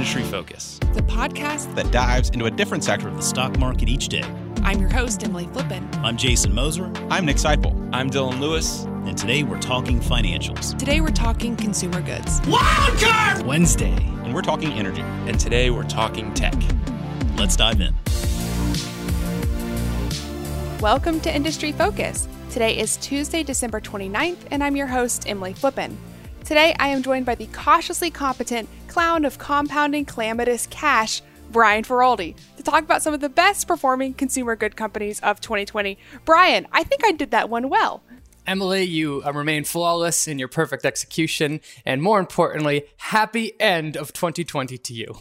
Industry Focus, the podcast that dives into a different sector of the stock market each day. I'm your host, Emily Flippen. I'm Jason Moser. I'm Nick Sciple. I'm Dylan Lewis. And today we're talking financials. Today we're talking consumer goods. Wildcard! Wednesday. And we're talking energy. And today we're talking tech. Let's dive in. Welcome to Industry Focus. Today is Tuesday, December 29th, and I'm your host, Emily Flippen. Today, I am joined by the cautiously competent clown of compounding calamitous cash, Brian Feroldi, to talk about some of the best performing consumer good companies of 2020. Brian, I think I did that one well. Emily, you uh, remain flawless in your perfect execution, and more importantly, happy end of 2020 to you.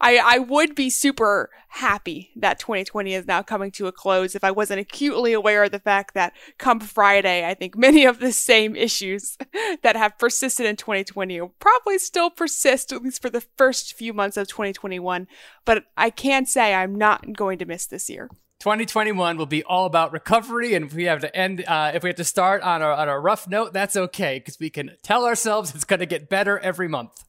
I, I would be super happy that 2020 is now coming to a close if I wasn't acutely aware of the fact that come Friday, I think many of the same issues that have persisted in 2020 will probably still persist, at least for the first few months of 2021. But I can say I'm not going to miss this year. 2021 will be all about recovery, and if we have to end, uh, if we have to start on a, on a rough note, that's okay because we can tell ourselves it's going to get better every month.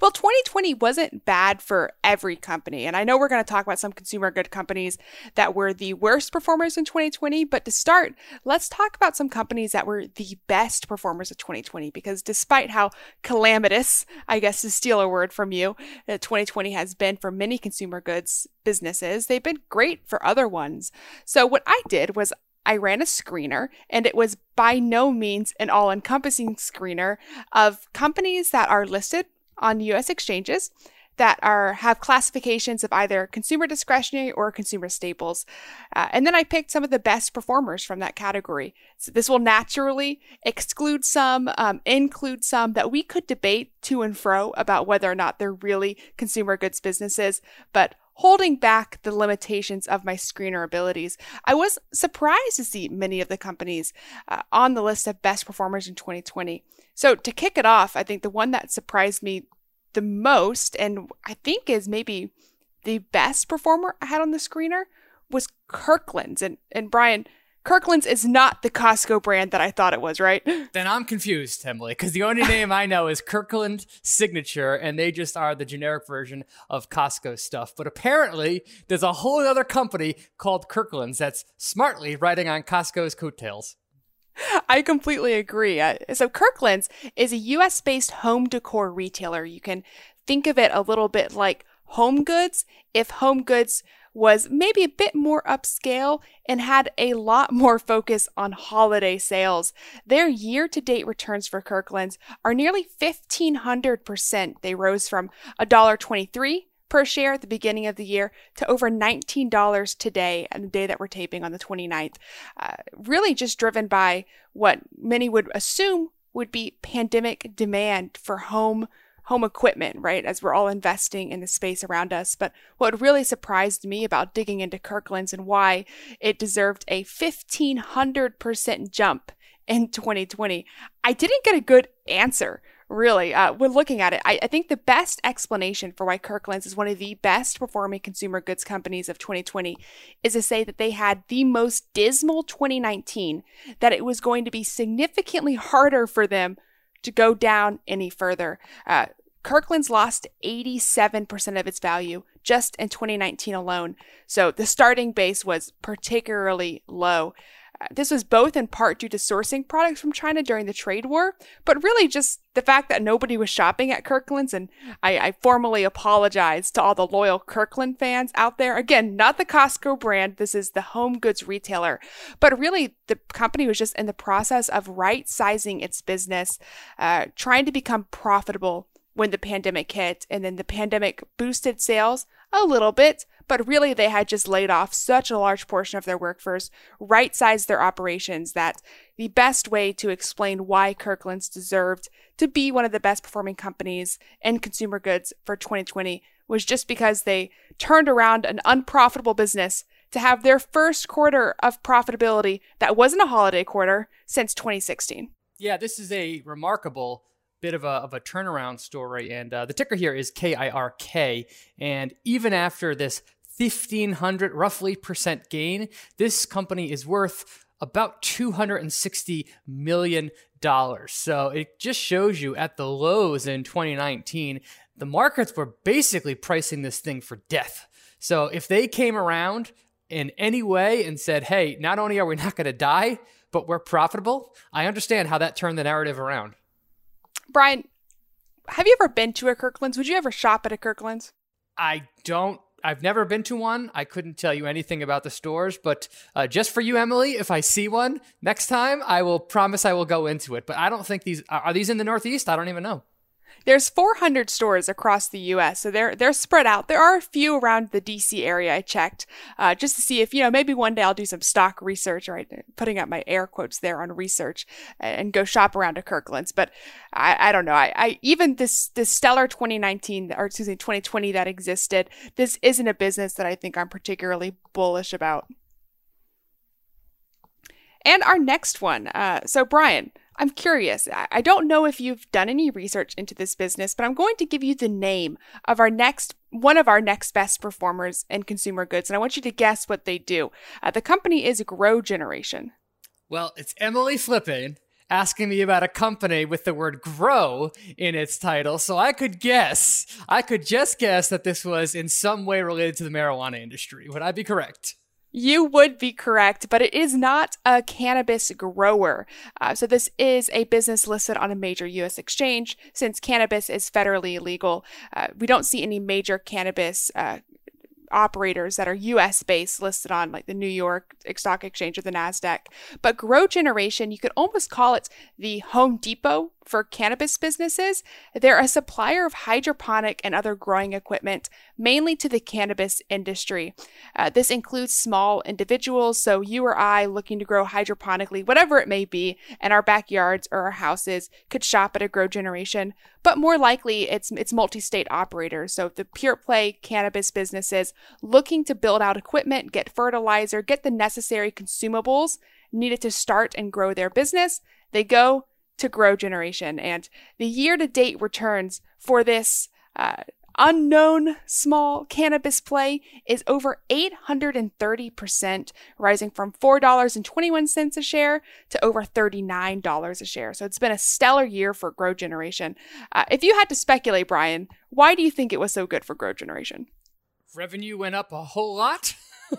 Well, 2020 wasn't bad for every company. And I know we're going to talk about some consumer good companies that were the worst performers in 2020. But to start, let's talk about some companies that were the best performers of 2020. Because despite how calamitous, I guess to steal a word from you, uh, 2020 has been for many consumer goods businesses, they've been great for other ones. So what I did was I ran a screener, and it was by no means an all encompassing screener of companies that are listed on US exchanges that are have classifications of either consumer discretionary or consumer staples. Uh, and then I picked some of the best performers from that category. So this will naturally exclude some, um, include some that we could debate to and fro about whether or not they're really consumer goods businesses, but holding back the limitations of my screener abilities. I was surprised to see many of the companies uh, on the list of best performers in 2020. So to kick it off, I think the one that surprised me the most, and I think is maybe the best performer I had on the screener, was Kirkland's. And and Brian, Kirkland's is not the Costco brand that I thought it was, right? Then I'm confused, Emily, because the only name I know is Kirkland Signature, and they just are the generic version of Costco stuff. But apparently, there's a whole other company called Kirkland's that's smartly riding on Costco's coattails. I completely agree. So, Kirkland's is a US based home decor retailer. You can think of it a little bit like Home Goods if Home Goods was maybe a bit more upscale and had a lot more focus on holiday sales. Their year to date returns for Kirkland's are nearly 1500%. They rose from $1.23 per share at the beginning of the year to over $19 today and the day that we're taping on the 29th. Uh, really just driven by what many would assume would be pandemic demand for home home equipment, right? As we're all investing in the space around us. But what really surprised me about digging into Kirkland's and why it deserved a 1500% jump in 2020, I didn't get a good answer really, uh, when looking at it, I, I, think the best explanation for why Kirkland's is one of the best performing consumer goods companies of 2020 is to say that they had the most dismal 2019, that it was going to be significantly harder for them to go down any further. Uh, Kirkland's lost 87% of its value just in 2019 alone. So the starting base was particularly low. This was both in part due to sourcing products from China during the trade war, but really just the fact that nobody was shopping at Kirkland's. And I, I formally apologize to all the loyal Kirkland fans out there. Again, not the Costco brand. This is the home goods retailer. But really, the company was just in the process of right sizing its business, uh, trying to become profitable when the pandemic hit. And then the pandemic boosted sales a little bit, but really they had just laid off such a large portion of their workforce, right sized their operations that the best way to explain why Kirkland's deserved to be one of the best performing companies in consumer goods for 2020 was just because they turned around an unprofitable business to have their first quarter of profitability that wasn't a holiday quarter since 2016. Yeah, this is a remarkable bit of a, of a turnaround story. And uh, the ticker here is KIRK. And even after this 1500 roughly percent gain, this company is worth about 260 million dollars. So it just shows you at the lows in 2019 the markets were basically pricing this thing for death. So if they came around in any way and said, hey, not only are we not going to die, but we're profitable, I understand how that turned the narrative around. Brian, have you ever been to a Kirkland's? Would you ever shop at a Kirkland's? I don't. I've never been to one. I couldn't tell you anything about the stores, but uh, just for you, Emily, if I see one next time, I will promise I will go into it. But I don't think these are these in the Northeast. I don't even know. There's 400 stores across the U.S., so they're they're spread out. There are a few around the D.C. area. I checked uh, just to see if you know maybe one day I'll do some stock research. Right, putting up my air quotes there on research and go shop around a Kirkland's. But I, I don't know. I, I even this this stellar 2019 or excuse me 2020 that existed. This isn't a business that I think I'm particularly bullish about. And our next one. Uh, so Brian. I'm curious. I don't know if you've done any research into this business, but I'm going to give you the name of our next one of our next best performers in consumer goods, and I want you to guess what they do. Uh, the company is Grow Generation. Well, it's Emily Flippen asking me about a company with the word grow in its title, so I could guess, I could just guess that this was in some way related to the marijuana industry. Would I be correct? You would be correct, but it is not a cannabis grower. Uh, so, this is a business listed on a major U.S. exchange. Since cannabis is federally illegal, uh, we don't see any major cannabis uh, operators that are US based listed on like the New York Stock Exchange or the NASDAQ. But Grow Generation, you could almost call it the Home Depot for cannabis businesses. They're a supplier of hydroponic and other growing equipment, mainly to the cannabis industry. Uh, this includes small individuals, so you or I looking to grow hydroponically, whatever it may be, in our backyards or our houses, could shop at a Grow Generation. But more likely, it's it's multi-state operators. So the pure play cannabis businesses looking to build out equipment, get fertilizer, get the necessary consumables needed to start and grow their business, they go to Grow Generation. And the year to date returns for this uh, unknown small cannabis play is over 830%, rising from $4.21 a share to over $39 a share. So it's been a stellar year for Grow Generation. Uh, if you had to speculate, Brian, why do you think it was so good for Grow Generation? Revenue went up a whole lot.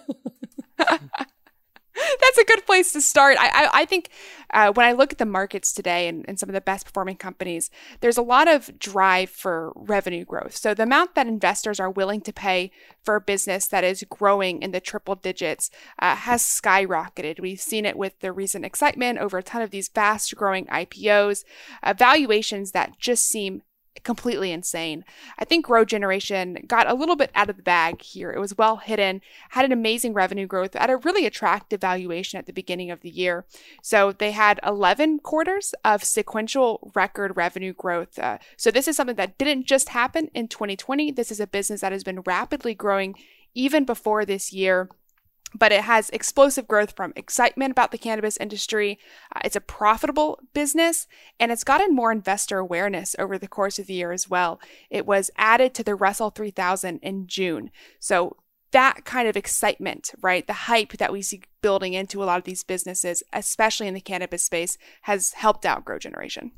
that's a good place to start. I, I, I think uh, when I look at the markets today and, and some of the best performing companies, there's a lot of drive for revenue growth. So the amount that investors are willing to pay for a business that is growing in the triple digits uh, has skyrocketed. We've seen it with the recent excitement over a ton of these fast growing IPOs, uh, valuations that just seem completely insane. I think Grow Generation got a little bit out of the bag here. It was well hidden, had an amazing revenue growth at a really attractive valuation at the beginning of the year. So they had 11 quarters of sequential record revenue growth. Uh, so this is something that didn't just happen in 2020. This is a business that has been rapidly growing even before this year but it has explosive growth from excitement about the cannabis industry. Uh, it's a profitable business and it's gotten more investor awareness over the course of the year as well. It was added to the Russell 3000 in June. So that kind of excitement, right? The hype that we see building into a lot of these businesses, especially in the cannabis space, has helped out Grow Generation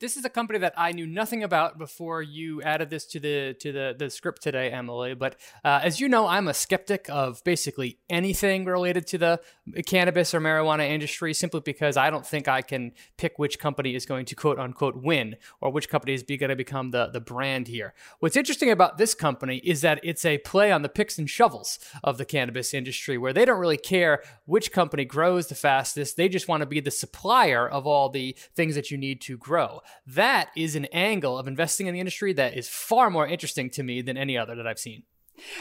this is a company that I knew nothing about before you added this to the to the, the script today, Emily. But uh, as you know, I'm a skeptic of basically anything related to the cannabis or marijuana industry, simply because I don't think I can pick which company is going to quote unquote win or which company is be, going to become the the brand here. What's interesting about this company is that it's a play on the picks and shovels of the cannabis industry, where they don't really care which company grows the fastest. They just want to be the supplier of all the things that you need to grow. That is an angle of investing in the industry that is far more interesting to me than any other that I've seen.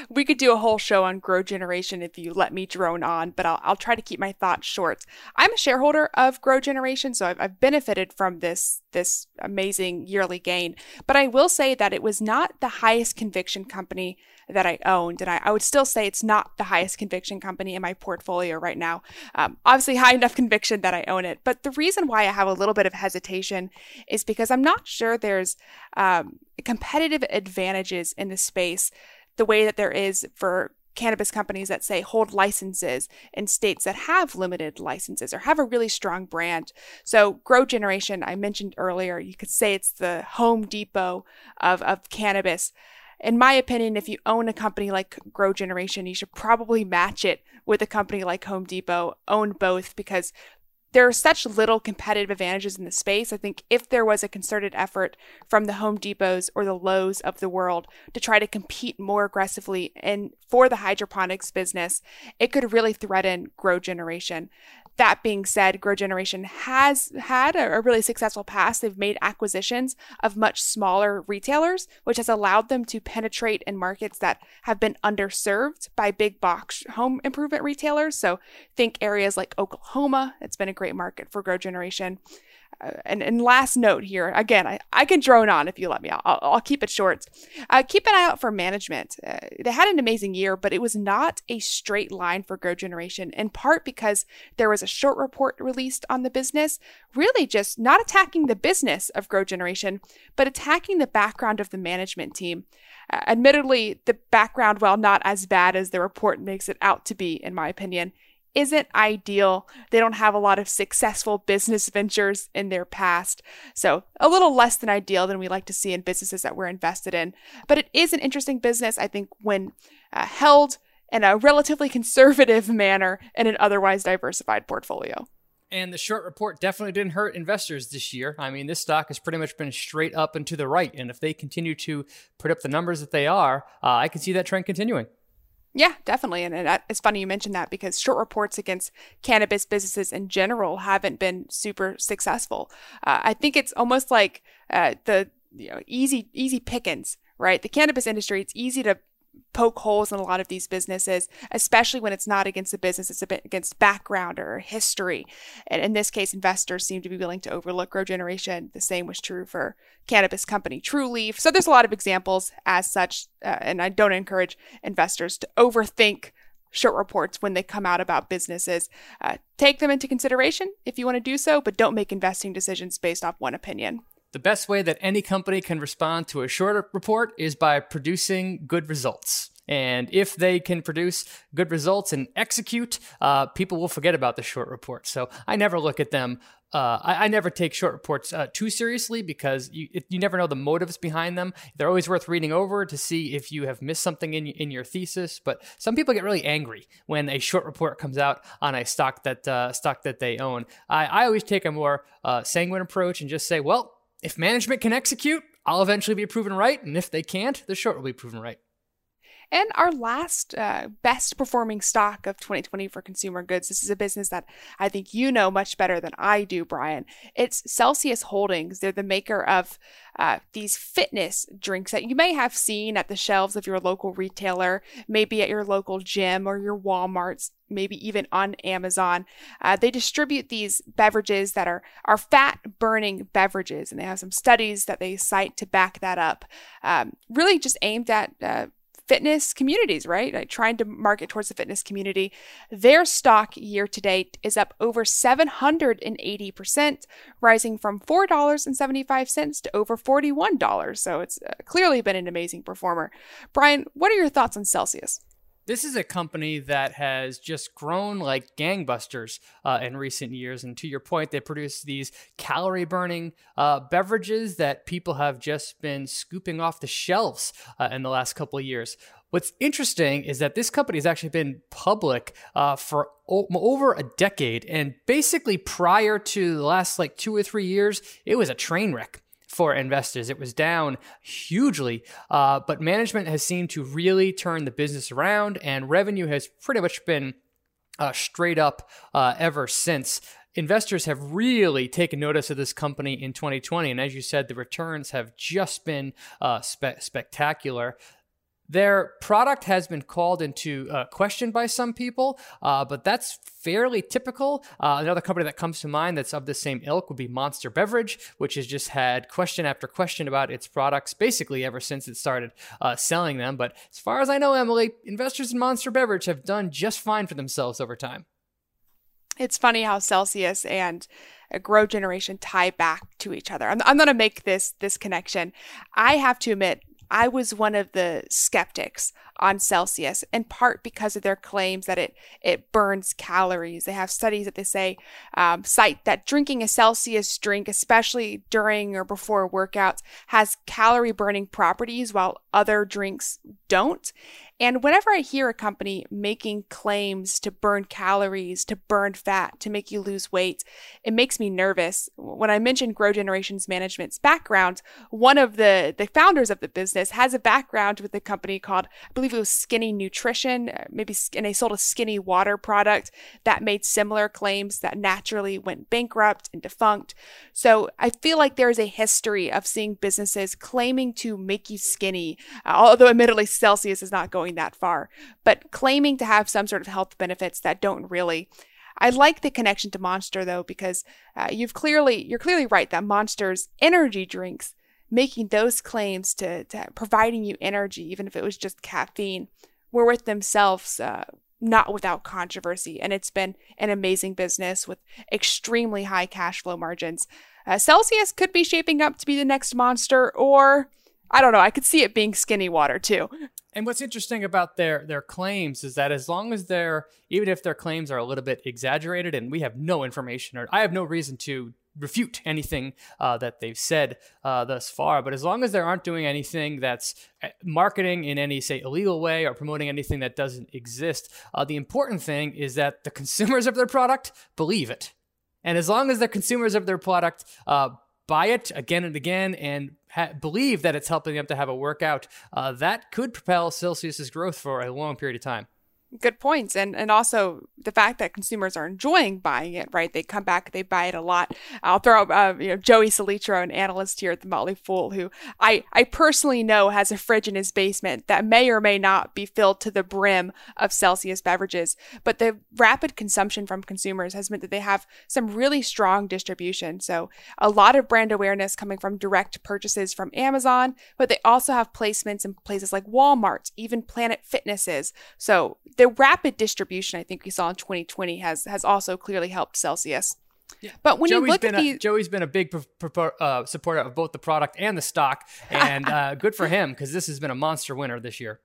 We could do a whole show on Grow Generation if you let me drone on, but I'll, I'll try to keep my thoughts short. I'm a shareholder of Grow Generation, so I've, I've benefited from this this amazing yearly gain. But I will say that it was not the highest conviction company that I owned. And I, I, would still say it's not the highest conviction company in my portfolio right now. Um, obviously, high enough conviction that I own it. But the reason why I have a little bit of hesitation is because I'm not sure there's um, competitive advantages in the space the way that there is for cannabis companies that say hold licenses in states that have limited licenses or have a really strong brand. So, Grow Generation, I mentioned earlier, you could say it's the Home Depot of, of cannabis. In my opinion, if you own a company like Grow Generation, you should probably match it with a company like Home Depot, own both because there are such little competitive advantages in the space. I think if there was a concerted effort from the Home Depots or the Lowe's of the world to try to compete more aggressively and for the hydroponics business, it could really threaten grow generation. That being said, Grow Generation has had a, really successful past. They've made acquisitions of much smaller retailers, which has allowed them to penetrate in markets that have been underserved by big box home improvement retailers. So think areas like Oklahoma. It's been a great market for Grow Generation. Uh, and, and last note here again I, I can drone on if you let me I'll, I'll keep it short uh, keep an eye out for management uh, they had an amazing year but it was not a straight line for grow generation in part because there was a short report released on the business really just not attacking the business of grow generation but attacking the background of the management team uh, admittedly the background while not as bad as the report makes it out to be in my opinion isn't ideal. They don't have a lot of successful business ventures in their past. So, a little less than ideal than we like to see in businesses that we're invested in. But it is an interesting business, I think, when uh, held in a relatively conservative manner in an otherwise diversified portfolio. And the short report definitely didn't hurt investors this year. I mean, this stock has pretty much been straight up and to the right. And if they continue to put up the numbers that they are, uh, I can see that trend continuing. Yeah, definitely. And, and it's funny you mentioned that because short reports against cannabis businesses in general haven't been super successful. Uh, I think it's almost like uh, the you know, easy easy pickings, right? The cannabis industry, it's easy to poke holes in a lot of these businesses, especially when it's not against the business, it's against background or history. And in this case, investors seem to be willing to overlook Grow Generation. The same was true for cannabis company Trulieve. So there's a lot of examples as such, uh, and I don't encourage investors to overthink short reports when they come out about businesses. Uh, take them into consideration if you want to do so, but don't make investing decisions based off one opinion. The best way that any company can respond to a short report is by producing good results. And if they can produce good results and execute, uh, people will forget about the short report. So I never look at them. Uh, I, I, never take short reports uh, too seriously because you you never know the motives behind them. They're always worth reading over to see if you have missed something in in your thesis. But some people get really angry when a short report comes out on a stock that uh, stock that they own. I, I always take a more uh, sanguine approach and just say, well, if management can execute, I'll eventually be proven right. And if they can't, the short will be proven right. And our last uh, best performing stock of 2020 for consumer goods. This is a business that I think you know much better than I do, Brian. It's Celsius Holdings. They're the maker of uh, these fitness drinks that you may have seen at the shelves of your local retailer, maybe at your local gym or your Walmarts, maybe even on Amazon. Uh, they distribute these beverages that are, are fat burning beverages, and they have some studies that they cite to back that up. Um, really just aimed at uh, fitness communities, right? Like trying to market towards the fitness community. Their stock year to date is up over 780%, rising from $4.75 to over $41. So it's uh, clearly been an amazing performer. Brian, what are your thoughts on Celsius? This is a company that has just grown like gangbusters uh, in recent years. And to your point, they produce these calorie burning uh, beverages that people have just been scooping off the shelves uh, in the last couple of years. What's interesting is that this company has actually been public uh, for o- over a decade. And basically, prior to the last like two or three years, it was a train wreck for investors. It was down hugely, uh, but management has seemed to really turn the business around, and revenue has pretty much been uh, straight up uh, ever since. Investors have really taken notice of this company in 2020, and as you said, the returns have just been uh, spe- spectacular. Their product has been called into uh, question by some people, uh, but that's fairly typical. Uh, another company that comes to mind that's of the same ilk would be Monster Beverage, which has just had question after question about its products basically ever since it started uh, selling them. But as far as I know, Emily, investors in Monster Beverage have done just fine for themselves over time. It's funny how Celsius and a grow generation tie back to each other. I'm, I'm going to make this this connection. I have to admit, I was one of the skeptics on Celsius, in part because of their claims that it it burns calories. They have studies that they say um, cite that drinking a Celsius drink, especially during or before workouts, has calorie burning properties, while other drinks don't. And whenever I hear a company making claims to burn calories, to burn fat, to make you lose weight, it makes me nervous. When I mentioned Grow Generations Management's background, one of the, the founders of the business has a background with a company called, I believe it was Skinny Nutrition, uh, maybe, and they sold a skinny water product that made similar claims that naturally went bankrupt and defunct. So I feel like there is a history of seeing businesses claiming to make you skinny, uh, although admittedly Celsius is not going that far, but claiming to have some sort of health benefits that don't really. I like the connection to Monster though because uh, you've clearly you're clearly right that Monster's energy drinks making those claims to, to providing you energy even if it was just caffeine were with themselves uh, not without controversy and it's been an amazing business with extremely high cash flow margins. Uh, Celsius could be shaping up to be the next monster or I don't know. I could see it being skinny water too. And what's interesting about their their claims is that as long as they're even if their claims are a little bit exaggerated, and we have no information or I have no reason to refute anything uh, that they've said uh, thus far. But as long as they aren't doing anything that's uh, marketing in any, say, illegal way or promoting anything that doesn't exist, uh, the important thing is that the consumers of their product believe it. And as long as the consumers of their product uh, buy it again and again and ha- believe that it's helping them to have a workout, uh, that could propel Celsius's growth for a long period of time. Good points, and and also the fact that consumers are enjoying buying it. Right, they come back, they buy it a lot. I'll throw uh, you know Joey Solitro, an analyst here at the Motley Fool, who I I personally know has a fridge in his basement that may or may not be filled to the brim of Celsius beverages. But the rapid consumption from consumers has meant that they have some really strong distribution. So a lot of brand awareness coming from direct purchases from Amazon, but they also have placements in places like Walmart, even Planet Fitnesses. So the rapid distribution I think we saw in 2020 has has also clearly helped Celsius. Yeah. But when Joey's you look at the Joey's been a big pro- pro- uh, supporter of both the product and the stock, and uh, good for him because this has been a monster winner this year.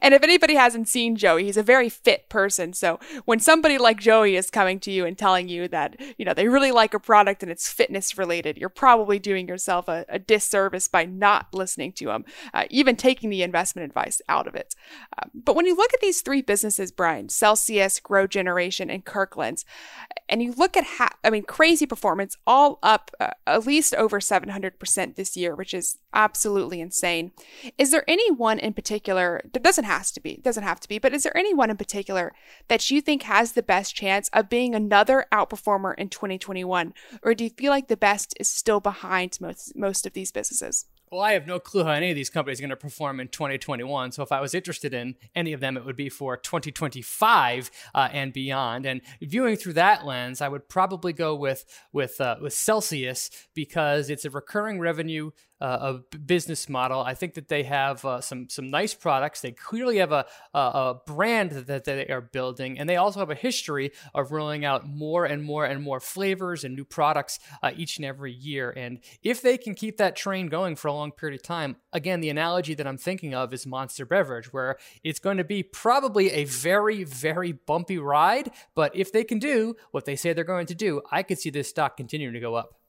And if anybody hasn't seen Joey, he's a very fit person. So when somebody like Joey is coming to you and telling you that, you know, they really like a product and it's fitness related, you're probably doing yourself a, a disservice by not listening to him, uh, even taking the investment advice out of it. Uh, but when you look at these three businesses, Brian, Celsius, Grow Generation, and Kirkland's, and you look at, ha- I mean, crazy performance, all up uh, at least over 700% this year, which is absolutely insane. Is there any one in particular it doesn't has to be, it doesn't have to be, but is there anyone in particular that you think has the best chance of being another outperformer in 2021? Or do you feel like the best is still behind most, most of these businesses? Well, I have no clue how any of these companies are going to perform in 2021. So if I was interested in any of them, it would be for 2025 uh, and beyond. And viewing through that lens, I would probably go with with uh, with Celsius because it's a recurring revenue uh, a business model. I think that they have uh, some some nice products. They clearly have a, a, a brand that they are building, and they also have a history of rolling out more and more and more flavors and new products uh, each and every year. And if they can keep that train going for a long period of time, again, the analogy that I'm thinking of is Monster Beverage, where it's going to be probably a very very bumpy ride, but if they can do what they say they're going to do, I could see this stock continuing to go up.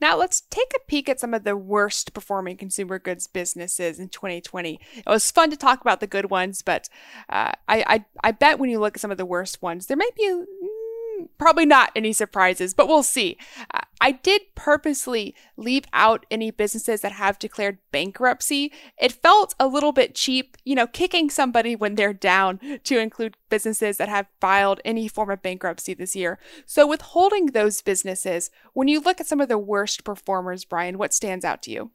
Now, let's take a peek at some of the worst performing consumer goods businesses in 2020. It was fun to talk about the good ones, but uh, I, I, I bet when you look at some of the worst ones, there might be probably not any surprises, but we'll see. I did purposely leave out any businesses that have declared bankruptcy. It felt a little bit cheap, you know, kicking somebody when they're down to include businesses that have filed any form of bankruptcy this year. So, withholding those businesses, when you look at some of the worst performers, Brian, what stands out to you?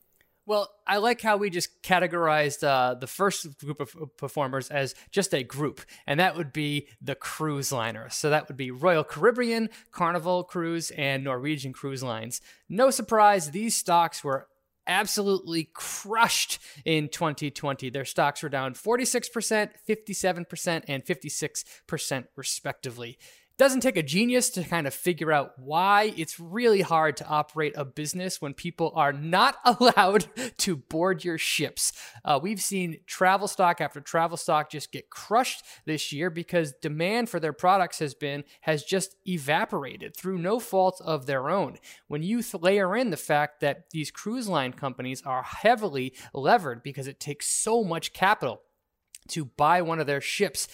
Well, I like how we just categorized uh, the first group of performers as just a group, and that would be the cruise liners. So that would be Royal Caribbean, Carnival Cruise, and Norwegian Cruise Lines. No surprise, these stocks were absolutely crushed in 2020. Their stocks were down 46%, 57%, and 56% respectively. Doesn't take a genius to kind of figure out why it's really hard to operate a business when people are not allowed to board your ships. Uh, we've seen travel stock after travel stock just get crushed this year because demand for their products has been has just evaporated through no fault of their own. When you layer in the fact that these cruise line companies are heavily levered because it takes so much capital to buy one of their ships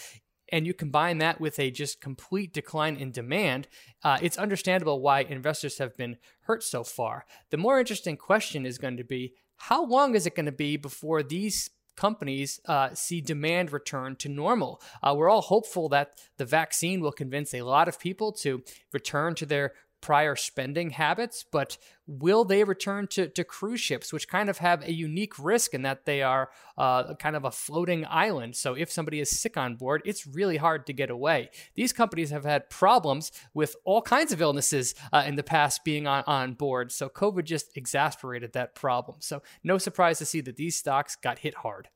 and you combine that with a just complete decline in demand, uh, it's understandable why investors have been hurt so far. The more interesting question is going to be how long is it going to be before these companies uh, see demand return to normal. Uh, we're all hopeful that the vaccine will convince a lot of people to return to their prior spending habits, but will they return to, to cruise ships, which kind of have a unique risk in that they are uh, kind of a floating island? So if somebody is sick on board, it's really hard to get away. These companies have had problems with all kinds of illnesses uh, in the past being on, on board. So COVID just exasperated that problem. So no surprise to see that these stocks got hit hard.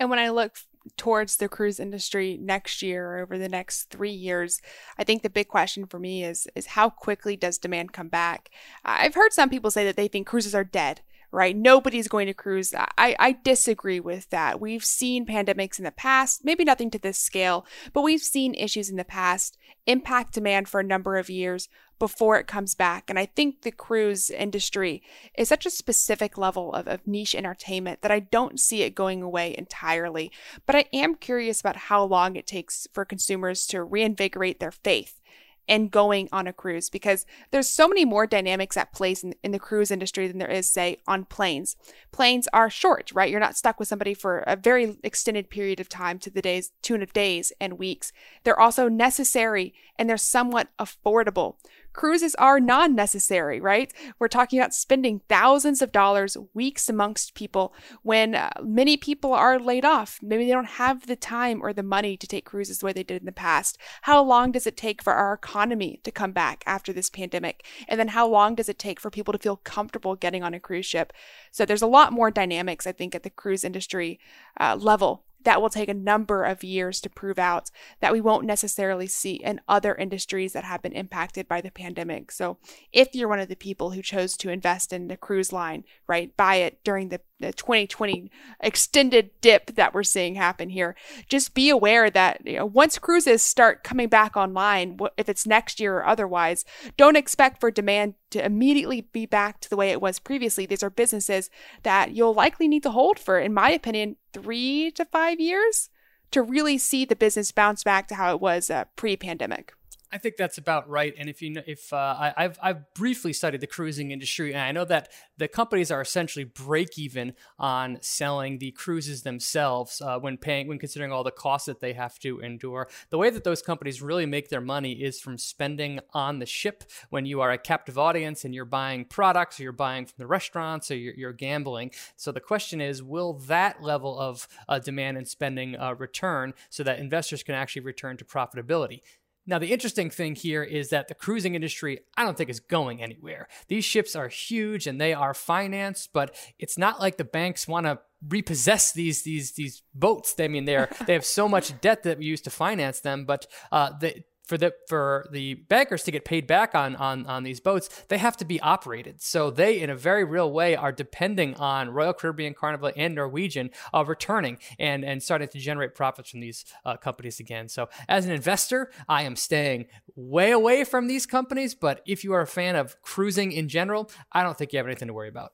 And when I look towards the cruise industry next year or over the next three years, I think the big question for me is is how quickly does demand come back? I've heard some people say that they think cruises are dead right? Nobody's going to cruise. I, I disagree with that. We've seen pandemics in the past, maybe nothing to this scale, but we've seen issues in the past impact demand for a number of years before it comes back. And I think the cruise industry is such a specific level of, of niche entertainment that I don't see it going away entirely. But I am curious about how long it takes for consumers to reinvigorate their faith and going on a cruise because there's so many more dynamics at play in, in, the cruise industry than there is say on planes planes are short right you're not stuck with somebody for a very extended period of time to the days tune of days and weeks they're also necessary and they're somewhat affordable Cruises are non necessary, right? We're talking about spending thousands of dollars weeks amongst people when uh, many people are laid off. Maybe they don't have the time or the money to take cruises the way they did in the past. How long does it take for our economy to come back after this pandemic? And then how long does it take for people to feel comfortable getting on a cruise ship? So there's a lot more dynamics, I think, at the cruise industry uh, level that will take a number of years to prove out that we won't necessarily see in other industries that have been impacted by the pandemic. So, if you're one of the people who chose to invest in the cruise line, right, buy it during the the 2020 extended dip that we're seeing happen here. Just be aware that you know, once cruises start coming back online, if it's next year or otherwise, don't expect for demand to immediately be back to the way it was previously. These are businesses that you'll likely need to hold for, in my opinion, three to five years to really see the business bounce back to how it was uh, pre pandemic. I think that's about right. And if you know, if uh, I, have I've briefly studied the cruising industry, and I know that the companies are essentially break even on selling the cruises themselves uh, when paying when considering all the costs that they have to endure. The way that those companies really make their money is from spending on the ship when you are a captive audience and you're buying products, or you're buying from the restaurants, or you're, you're gambling. So the question is, will that level of uh, demand and spending uh, return so that investors can actually return to profitability? Now, the interesting thing here is that the cruising industry, I don't think is going anywhere. These ships are huge and they are financed, but it's not like the banks want to repossess these these these boats. I mean, they're they have so much debt that we use to finance them, but uh, the for the for the bankers to get paid back on on on these boats, they have to be operated. So they, in a very real way, are depending on Royal Caribbean, Carnival, and Norwegian uh, returning and and starting to generate profits from these uh, companies again. So as an investor, I am staying way away from these companies. But if you are a fan of cruising in general, I don't think you have anything to worry about.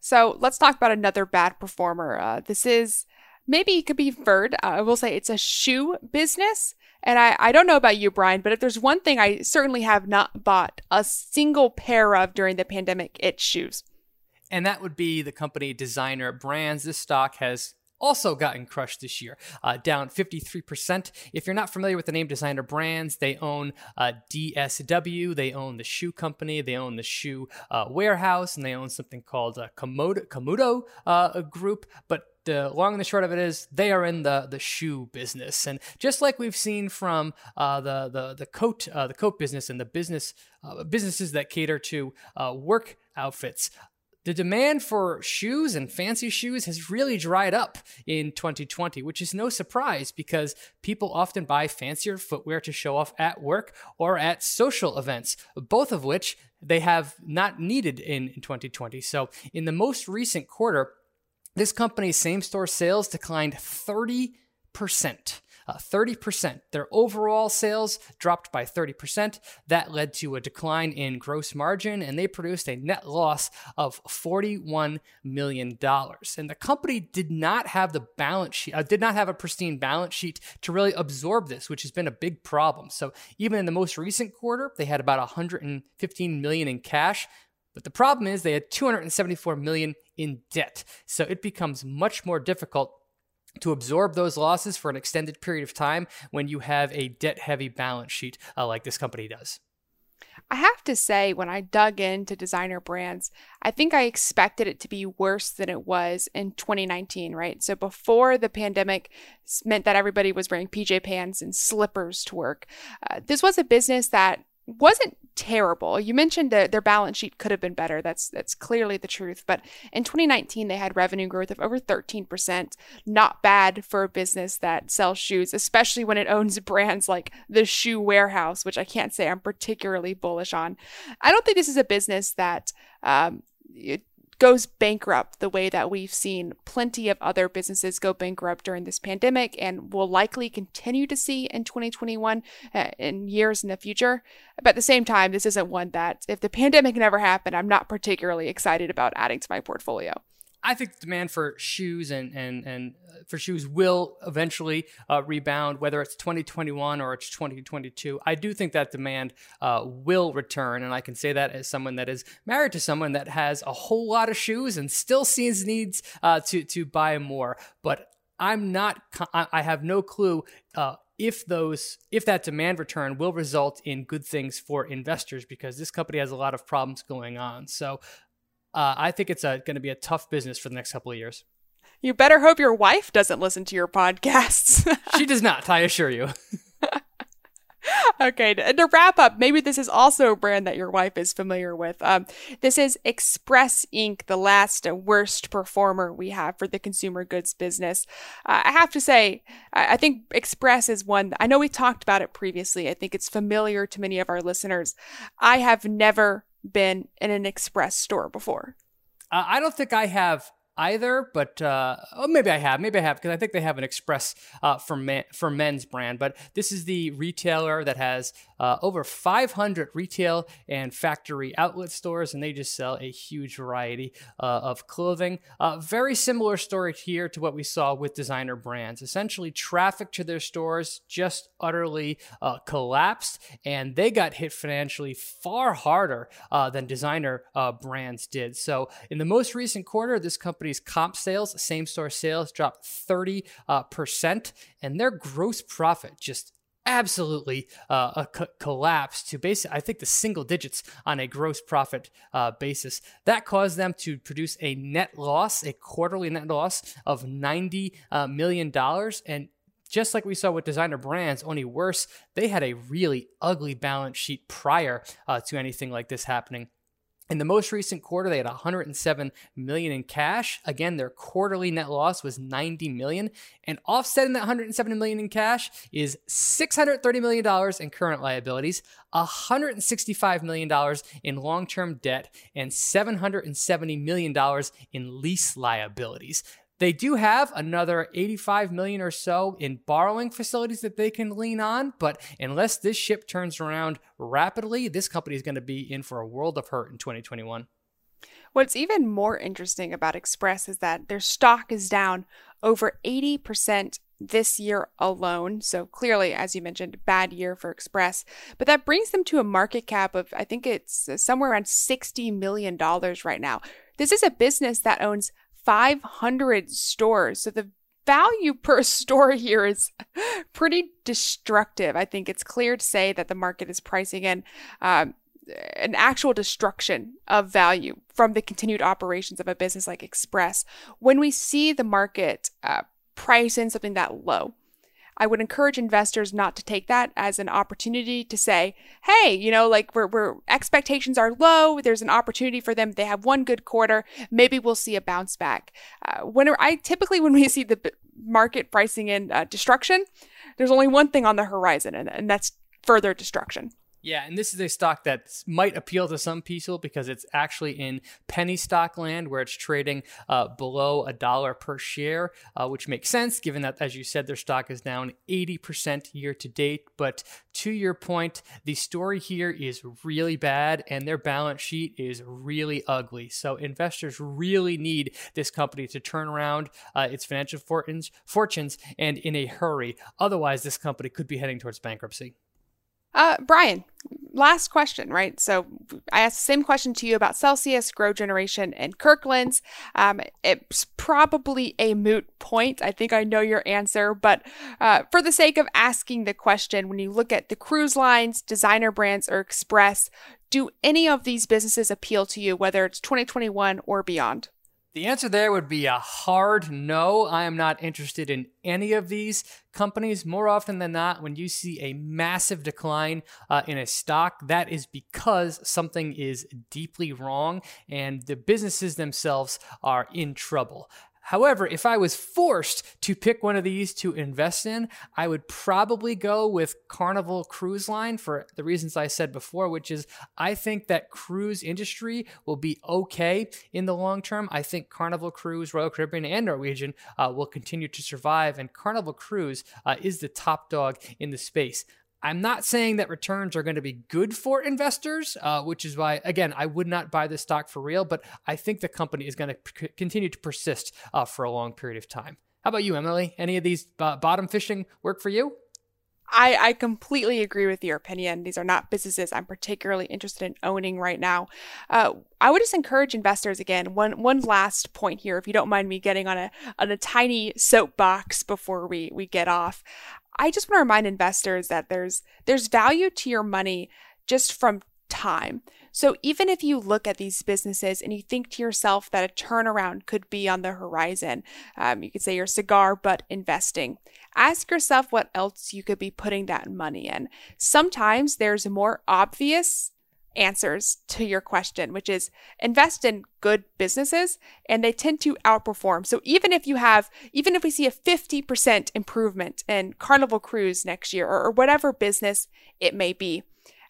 So let's talk about another bad performer. Uh, this is maybe it could be. Uh, I will say it's a shoe business. And I, I don't know about you, Brian, but if there's one thing I certainly have not bought a single pair of during the pandemic, it's shoes. And that would be the company Designer Brands. This stock has also gotten crushed this year, uh, down 53%. If you're not familiar with the name Designer Brands, they own uh, DSW, they own the shoe company, they own the shoe uh, warehouse, and they own something called uh, Camuto, Camuto uh, Group. But the long and the short of it is they are in the the shoe business, and just like we've seen from uh, the the the coat uh, the coat business and the business uh, businesses that cater to uh, work outfits. the demand for shoes and fancy shoes has really dried up in 2020, which is no surprise because people often buy fancier footwear to show off at work or at social events, both of which they have not needed in, in 2020. So, in the most recent quarter, this company's same store sales declined 30%. Uh, 30%. Their overall sales dropped by 30%. That led to a decline in gross margin, and they produced a net loss of $41 million. And the company did not have the balance sheet, uh, did not have a pristine balance sheet to really absorb this, which has been a big problem. So even in the most recent quarter, they had about 115 million in cash. But the problem is they had 274 million in debt. So it becomes much more difficult to absorb those losses for an extended period of time when you have a debt heavy balance sheet uh, like this company does. I have to say, when I dug into designer brands, I think I expected it to be worse than it was in 2019, right? So before the pandemic meant that everybody was wearing PJ pants and slippers to work, uh, this was a business that wasn't terrible. You mentioned that their balance sheet could have been better. That's that's clearly the truth. But in 2019, they had revenue growth of over 13%. Not bad for a business that sells shoes, especially when it owns brands like the Shoe Warehouse, which I can't say I'm particularly bullish on. I don't think this is a business that um, goes bankrupt the way that we've seen plenty of other businesses go bankrupt during this pandemic and will likely continue to see in 2021 uh, in years in the future. But at the same time, this isn't one that, if the pandemic never happened, I'm not particularly excited about adding to my portfolio. I think the demand for shoes and and and uh, for shoes will eventually uh, rebound, whether it's 2021 or it's 2022. I do think that demand uh, will return, and I can say that as someone that is married to someone that has a whole lot of shoes and still sees needs uh, to to buy more. But I'm not. I have no clue uh, if those if that demand return will result in good things for investors because this company has a lot of problems going on. So uh, I think it's going to be a tough business for the next couple of years. You better hope your wife doesn't listen to your podcasts. she does not, I assure you. okay, and to wrap up, maybe this is also a brand that your wife is familiar with. Um, this is Express Inc., the last worst performer we have for the consumer goods business. Uh, I have to say, I think Express is one, I know we talked about it previously. I think it's familiar to many of our listeners. I have never been in an express store before? Uh, I don't think I have either, but uh, oh, maybe I have. Maybe I have because I think they have an Express uh, for men, for men's brand. But this is the retailer that has uh, over 500 retail and factory outlet stores, and they just sell a huge variety uh, of clothing. Uh, very similar story here to what we saw with designer brands. Essentially, traffic to their stores just utterly uh, collapsed, and they got hit financially far harder than designer brands did. So, in the most recent quarter, this company company's comp sales, same store sales, dropped 30, uh, percent, and their gross profit just absolutely uh, co- collapsed to basically, I think, the single digits on a gross profit uh, basis. That caused them to produce a net loss, a quarterly net loss of $90 uh, million. And just like we saw with designer brands, only worse, they had a really ugly balance sheet prior uh, to anything like this happening. In the most recent quarter, they had 107 million in cash. Again, their quarterly net loss was 90 million, and offsetting that 107 million in cash is 630 million dollars in current liabilities, 165 million dollars in long-term debt, and 770 million dollars in lease liabilities. They do have another 85 million or so in borrowing facilities that they can lean on, but unless this ship turns around rapidly, this company is going to be in for a world of hurt in 2021. What's even more interesting about Express is that their stock is down over 80% this year alone. So clearly, as you mentioned, bad year for Express. But that brings them to a market cap of, I think it's somewhere around $60 million right now. This is a business that owns 500 stores. So the value per store here is pretty destructive. I think it's clear to say that the market is pricing in um, an actual destruction of value from the continued operations of a business like Express. When we see the market uh, price in something that low, I would encourage investors not to take that as an opportunity to say, hey, you know, like we're, we're expectations are low. There's an opportunity for them. They have one good quarter. Maybe we'll see a bounce back. Uh, when I typically, when we see the market pricing in uh, destruction, there's only one thing on the horizon, and, and that's further destruction. Yeah, and this is a stock that might appeal to some people because it's actually in penny stock land where it's trading uh, below a dollar per share, uh, which makes sense given that, as you said, their stock is down 80% year to date. But to your point, the story here is really bad and their balance sheet is really ugly. So investors really need this company to turn around uh, its financial fortunes, fortunes and in a hurry. Otherwise, this company could be heading towards bankruptcy. Uh, Brian, last question, right? So I asked the same question to you about Celsius, Grow Generation, and Kirkland's. Um, it's probably a moot point. I think I know your answer, but uh, for the sake of asking the question, when you look at the cruise lines, designer brands, or express, do any of these businesses appeal to you, whether it's 2021 or beyond? The answer there would be a hard no. I am not interested in any of these companies. More often than not, when you see a massive decline uh, in a stock, that is because something is deeply wrong and the businesses themselves are in trouble. However, if I was forced to pick one of these to invest in, I would probably go with Carnival Cruise Line for the reasons I said before, which is I think that cruise industry will be okay in the long term. I think Carnival Cruise, Royal Caribbean, and Norwegian uh, will continue to survive, and Carnival Cruise uh, is the top dog in the space. I'm not saying that returns are going to be good for investors, uh, which is why, again, I would not buy this stock for real, but I think the company is going to p- continue to persist uh, for a long period of time. How about you, Emily? Any of these uh, bottom fishing work for you? I, I completely agree with your opinion. These are not businesses I'm particularly interested in owning right now. Uh, I would just encourage investors again. One one last point here, if you don't mind me getting on a on a tiny soapbox before we we get off. I just want to remind investors that there's there's value to your money just from time. So even if you look at these businesses and you think to yourself that a turnaround could be on the horizon, um, you could say you're cigar butt investing. Ask yourself what else you could be putting that money in. Sometimes there's more obvious answers to your question, which is invest in good businesses and they tend to outperform. So even if you have, even if we see a 50% improvement in Carnival Cruise next year or, or whatever business it may be,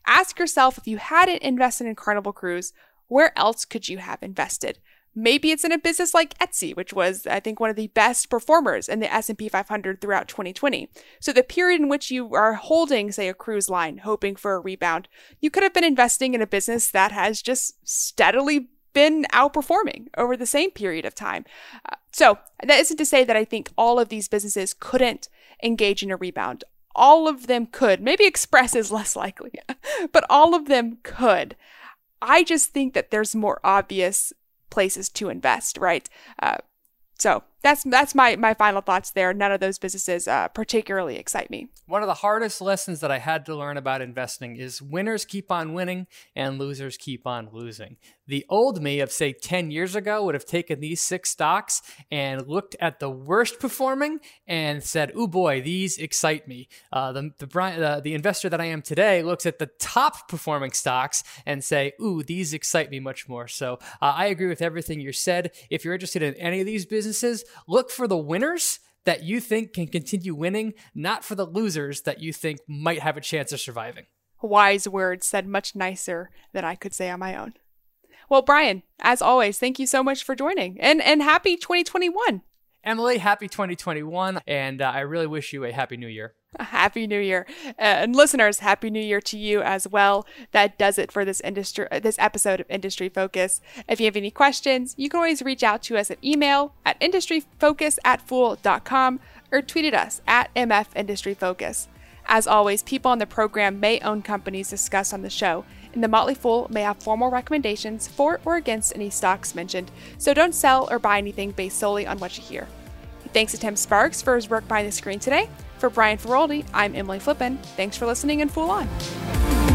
ask yourself if you hadn't invested in Carnival Cruise, where else could you have invested? Maybe it's in a business like Etsy, which was, I think, one of the best performers in the S&P 500 throughout 2020. So the period in which you are holding, say, a cruise line, hoping for a rebound, you could have been investing in a business that has just steadily been outperforming over the same period of time. Uh, so that isn't to say that I think all of these businesses couldn't engage in a rebound. All of them could. Maybe Express is less likely, but all of them could. I just think that there's more obvious places to invest, right? Uh, so that's that's my my final thoughts there. None of those businesses uh, particularly excite me. One of the hardest lessons that I had to learn about investing is winners keep on winning and losers keep on losing. The old me of say 10 years ago would have taken these six stocks and looked at the worst performing and said, "Oh boy, these excite me." Uh, the the, uh, the investor that I am today looks at the top performing stocks and say, "Ooh, these excite me much more." So uh, I agree with everything you said. If you're interested in any of these businesses, look for the winners that you think can continue winning, not for the losers that you think might have a chance of surviving. Wise words said much nicer than I could say on my own. Well, Brian, as always, thank you so much for joining and, and happy 2021. Emily, happy 2021. And uh, I really wish you a happy new year. Happy New Year. And listeners, Happy New Year to you as well. That does it for this industry this episode of Industry Focus. If you have any questions, you can always reach out to us at email at industryfocus at fool.com or tweet at us at MF Industry Focus. As always, people on the program may own companies discussed on the show, and the Motley Fool may have formal recommendations for or against any stocks mentioned, so don't sell or buy anything based solely on what you hear. Thanks to Tim Sparks for his work behind the screen today. For Brian Feroldi, I'm Emily Flippen. Thanks for listening and Fool On.